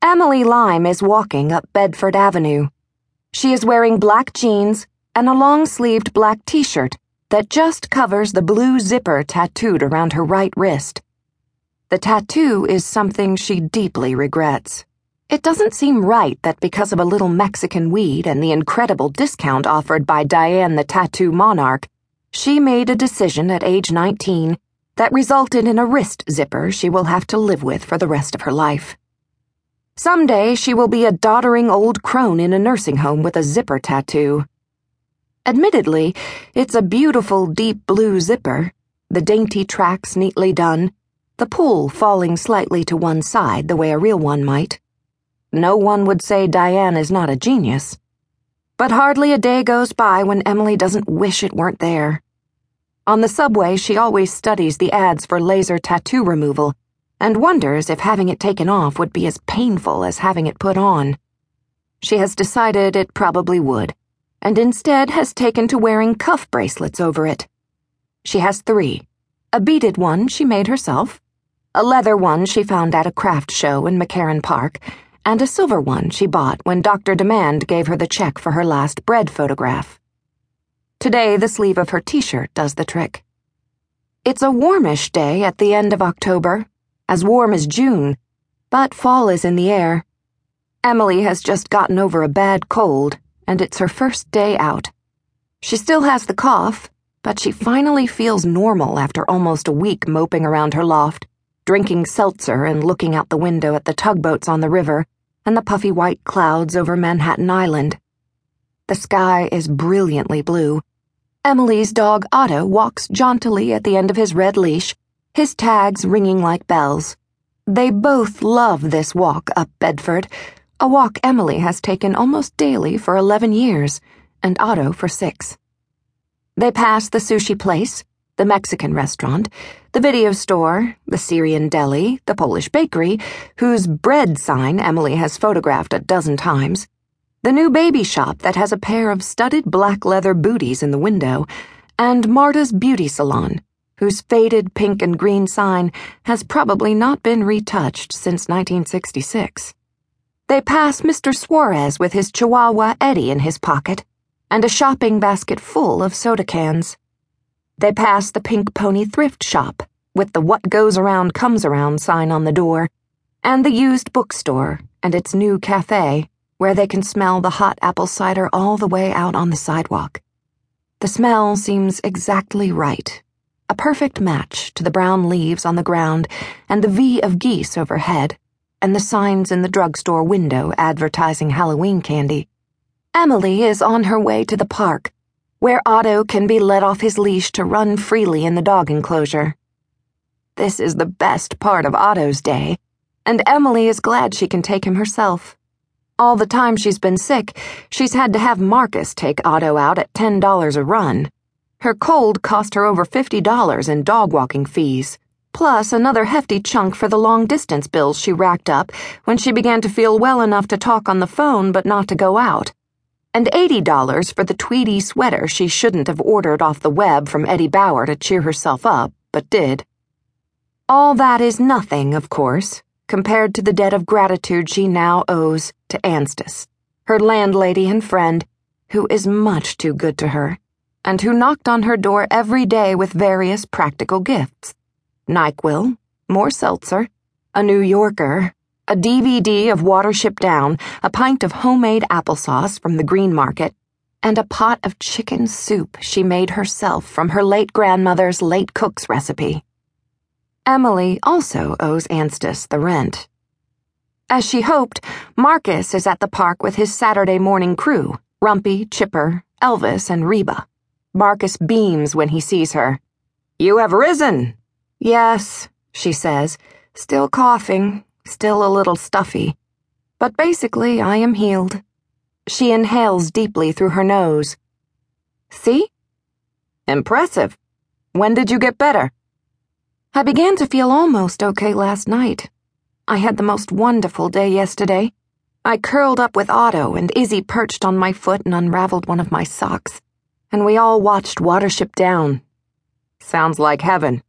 Emily Lime is walking up Bedford Avenue. She is wearing black jeans and a long sleeved black t shirt that just covers the blue zipper tattooed around her right wrist. The tattoo is something she deeply regrets. It doesn't seem right that because of a little Mexican weed and the incredible discount offered by Diane the Tattoo Monarch, she made a decision at age 19 that resulted in a wrist zipper she will have to live with for the rest of her life. Someday she will be a doddering old crone in a nursing home with a zipper tattoo. Admittedly, it's a beautiful deep blue zipper, the dainty tracks neatly done, the pull falling slightly to one side the way a real one might. No one would say Diane is not a genius. But hardly a day goes by when Emily doesn't wish it weren't there. On the subway, she always studies the ads for laser tattoo removal and wonders if having it taken off would be as painful as having it put on. She has decided it probably would, and instead has taken to wearing cuff bracelets over it. She has three a beaded one she made herself, a leather one she found at a craft show in McCarren Park and a silver one she bought when Dr. Demand gave her the check for her last bread photograph. Today, the sleeve of her t shirt does the trick. It's a warmish day at the end of October, as warm as June, but fall is in the air. Emily has just gotten over a bad cold, and it's her first day out. She still has the cough, but she finally feels normal after almost a week moping around her loft, drinking seltzer and looking out the window at the tugboats on the river and the puffy white clouds over Manhattan Island. The sky is brilliantly blue. Emily's dog Otto walks jauntily at the end of his red leash, his tags ringing like bells. They both love this walk up Bedford, a walk Emily has taken almost daily for 11 years, and Otto for six. They pass the sushi place, the Mexican restaurant, the video store, the Syrian deli, the Polish bakery, whose bread sign Emily has photographed a dozen times, the new baby shop that has a pair of studded black leather booties in the window, and Marta's beauty salon, whose faded pink and green sign has probably not been retouched since 1966. They pass Mr. Suarez with his Chihuahua Eddie in his pocket and a shopping basket full of soda cans. They pass the Pink Pony thrift shop, with the What Goes Around Comes Around sign on the door, and the used bookstore and its new cafe, where they can smell the hot apple cider all the way out on the sidewalk. The smell seems exactly right. A perfect match to the brown leaves on the ground and the V of geese overhead, and the signs in the drugstore window advertising Halloween candy. Emily is on her way to the park where Otto can be let off his leash to run freely in the dog enclosure. This is the best part of Otto's day, and Emily is glad she can take him herself. All the time she's been sick, she's had to have Marcus take Otto out at $10 a run. Her cold cost her over $50 in dog walking fees, plus another hefty chunk for the long distance bills she racked up when she began to feel well enough to talk on the phone but not to go out and $80 for the tweedy sweater she shouldn't have ordered off the web from Eddie Bauer to cheer herself up, but did. All that is nothing, of course, compared to the debt of gratitude she now owes to Anstis, her landlady and friend, who is much too good to her, and who knocked on her door every day with various practical gifts NyQuil, more seltzer, a New Yorker, a DVD of Watership Down, a pint of homemade applesauce from the Green Market, and a pot of chicken soup she made herself from her late grandmother's late cook's recipe. Emily also owes Anstis the rent. As she hoped, Marcus is at the park with his Saturday morning crew Rumpy, Chipper, Elvis, and Reba. Marcus beams when he sees her. You have risen. Yes, she says, still coughing, still a little stuffy. But basically, I am healed. She inhales deeply through her nose. See? Impressive. When did you get better? I began to feel almost okay last night. I had the most wonderful day yesterday. I curled up with Otto, and Izzy perched on my foot and unraveled one of my socks, and we all watched Watership Down. Sounds like heaven.